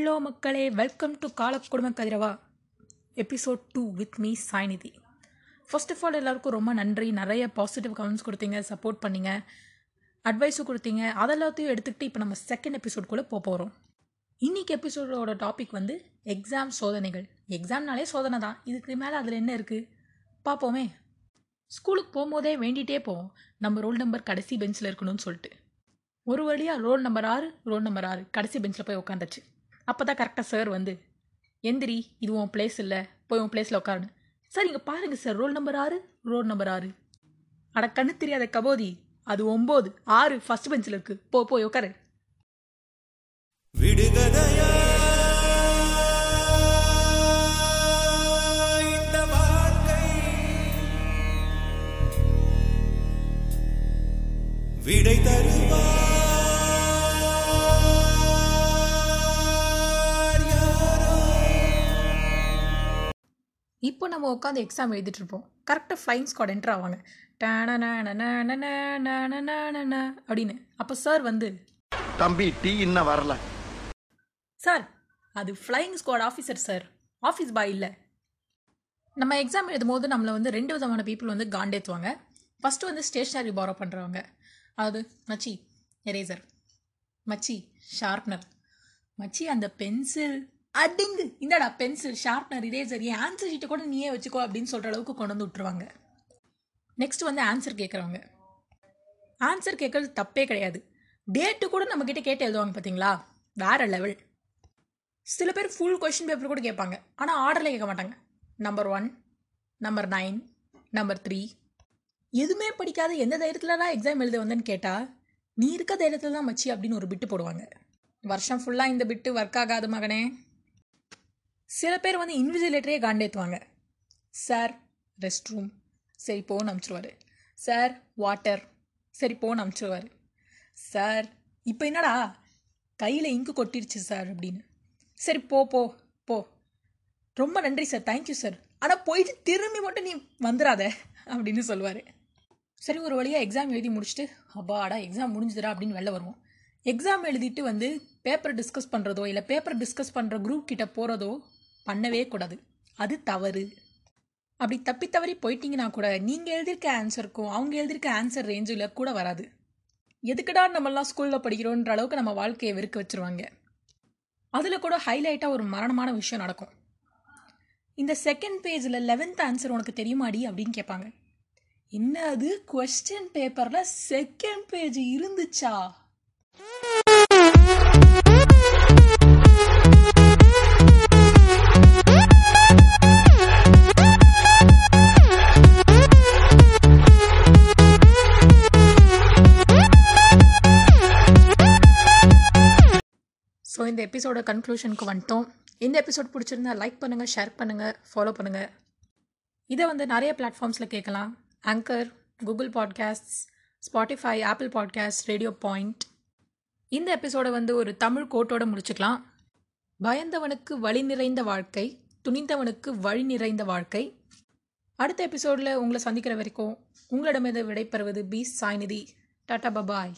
Hello மக்களே welcome to காலக்குடும்ப கதிரவா? Episode two with me Sainidhi. First of all எல்லாருக்கும் ரொம்ப நன்றி. நிறைய பாசிட்டிவ் கமெண்ட்ஸ் கொடுத்தீங்க சப்போர்ட் பண்ணிங்க அட்வைஸும் கொடுத்தீங்க. அதெல்லாத்தையும் எடுத்துக்கிட்டு இப்போ நம்ம செகண்ட் எபிசோட்குள்ளே போக போகிறோம் இன்றைக்கி எபிசோடோட டாபிக் வந்து எக்ஸாம் சோதனைகள். எக்ஸாம்னாலே சோதனை தான். இதுக்கு மேலே அதில் என்ன இருக்குது பார்ப்போமே ஸ்கூலுக்கு போகும்போதே வேண்டிகிட்டே போவோம். நம்ம ரோல் நம்பர் கடைசி பெஞ்சில் இருக்கணும்னு சொல்லிட்டு. ஒரு வழியாக ரோல் நம்பர் ஆறு ரோல் நம்பர் ஆறு கடைசி பெஞ்சில் போய் உட்காந்துச்சு. அப்போ தான் கரெக்டாக சார் வந்து எந்திரி இது உன் பிளேஸ் இல்லை போய் உன் பிளேஸில் உட்காருன்னு சார் இங்கே பாருங்கள் சார் ரோல் நம்பர் ஆறு ரோல் நம்பர் ஆறு. அட கண்ணு தெரியாத கபோதி அது ஒம்பது ஆறு ஃபஸ்ட் பெஞ்சில் இருக்குது போ போய் உட்காரு நம்ம உட்காந்து எக்ஸாம் எழுதிட்டு இருப்போம் கரெக்டாக ஃப்ளைங் ஸ்குவாட் என்ட்ரு ஆவாங்க அப்படின்னு. அப்போ சார் வந்து தம்பி டீ இன்னும் வரல. சார் அது flying squad officer sir office boy இல்லை. நம்ம எக்ஸாம் எழுதும் போது நம்மளை வந்து ரெண்டு விதமான பீப்புள் வந்து காண்டேத்துவாங்க. ஃபஸ்ட்டு வந்து ஸ்டேஷ்னரி பாரோ பண்ணுறவங்க அதாவது மச்சி எரேசர் மச்சி ஷார்ப்னர் மச்சி அந்த பென்சில் அடிங்கு. இந்தடா பென்சில் ஷார்ப்னர் இரேசர் என் ஆன்சர் ஷீட்டை கூட நீயே வச்சுக்கோ அப்படின்னு சொல்கிற அளவுக்கு கொண்டு வந்து விட்டுருவாங்க. நெக்ஸ்ட் வந்து ஆன்சர் கேட்குறவங்க ஆன்சர் கேட்கறது தப்பே கிடையாது. டேட்டு கூட நம்மக்கிட்ட கேட்டு எழுதுவாங்க பார்த்தீங்களா வேற லெவல் சில பேர் ஃபுல் கொஷின் பேப்பர் கூட கேட்பாங்க. ஆனால் ஆர்டரில் கேட்க மாட்டாங்க. Number one number nine number three எதுவுமே படிக்காத எந்த தைரியத்துலலாம் எக்ஸாம் எழுத வந்தேன்னு கேட்டால் நீ இருக்க தைரியத்தில் தான் மச்சி அப்படின்னு ஒரு பிட்டு போடுவாங்க. வருஷம் ஃபுல்லாக இந்த பிட்டு ஒர்க் ஆகாது மகனே. சில பேர் வந்து இன்விஜிலேட்டரே காண்டேத்துவாங்க சார் ரெஸ்ட் ரூம் சரி போன்னு அமுச்சிருவார். சார் வாட்டர் சரி போன்னு அமுச்சிருவார். சார் இப்போ என்னடா? கையில் இங்கு கொட்டிருச்சு சார் அப்படின்னு. சரி போ போ போ. ரொம்ப நன்றி சார் தேங்க்யூ சார் ஆனால் போயிட்டு திரும்பி மட்டும் நீ வந்துடாத அப்படின்னு சொல்லுவார். சரி ஒரு வழியாக எக்ஸாம் எழுதி முடிச்சுட்டு அப்பாடா எக்ஸாம் முடிஞ்சுதுடா அப்படின்னு வெளில வருவோம். எக்ஸாம் எழுதிட்டு வந்து பேப்பர் டிஸ்கஸ் பண்ணுறதோ இல்லை பேப்பர் டிஸ்கஸ் பண்ணுற குரூப் கிட்ட போகிறதோ பண்ணவே கூடாது. அது தவறு. அப்படி தப்பி தவறி போயிட்டீங்கன்னா கூட நீங்கள் எழுதியிருக்க ஆன்சருக்கும் அவங்க எழுதியிருக்க ஆன்சர் ரேஞ்சில் கூட வராது. எதுக்குடா நம்மலாம் ஸ்கூலில் படிக்கிறோன்ற அளவுக்கு நம்ம வாழ்க்கையை வெறுக்க வச்சுருவாங்க. அதில் கூட ஹைலைட்டாக ஒரு மரணமான விஷயம் நடக்கும். இந்த செகண்ட் பேஜில் லெவன்த் ஆன்சர் உனக்கு தெரியுமாடி அப்படின்னு கேட்பாங்க. என்ன அது? கொஸ்டின் பேப்பரில் செகண்ட் பேஜ் இருந்துச்சா? ஸோ இந்த எபிசோட கன்க்ளூஷனுக்கு வந்துட்டோம். இந்த எபிசோட் பிடிச்சிருந்தா லைக் பண்ணுங்கள் ஷேர் பண்ணுங்கள் ஃபாலோ பண்ணுங்கள் இதை வந்து நிறைய பிளாட்ஃபார்ம்ஸில் கேட்கலாம். Anchor Google podcasts Spotify Apple podcast radio point இந்த எபிசோடை வந்து ஒரு தமிழ் கோட்டோட முடிச்சுக்கலாம். பயந்தவனுக்கு வழி நிறைந்த வாழ்க்கை துணிந்தவனுக்கு வழி நிறைந்த வாழ்க்கை. அடுத்த எபிசோடில் உங்களை சந்திக்கிற வரைக்கும் உங்களிடமிருந்து விடைபெறுவது பி சாய்நிதி. Tata bye bye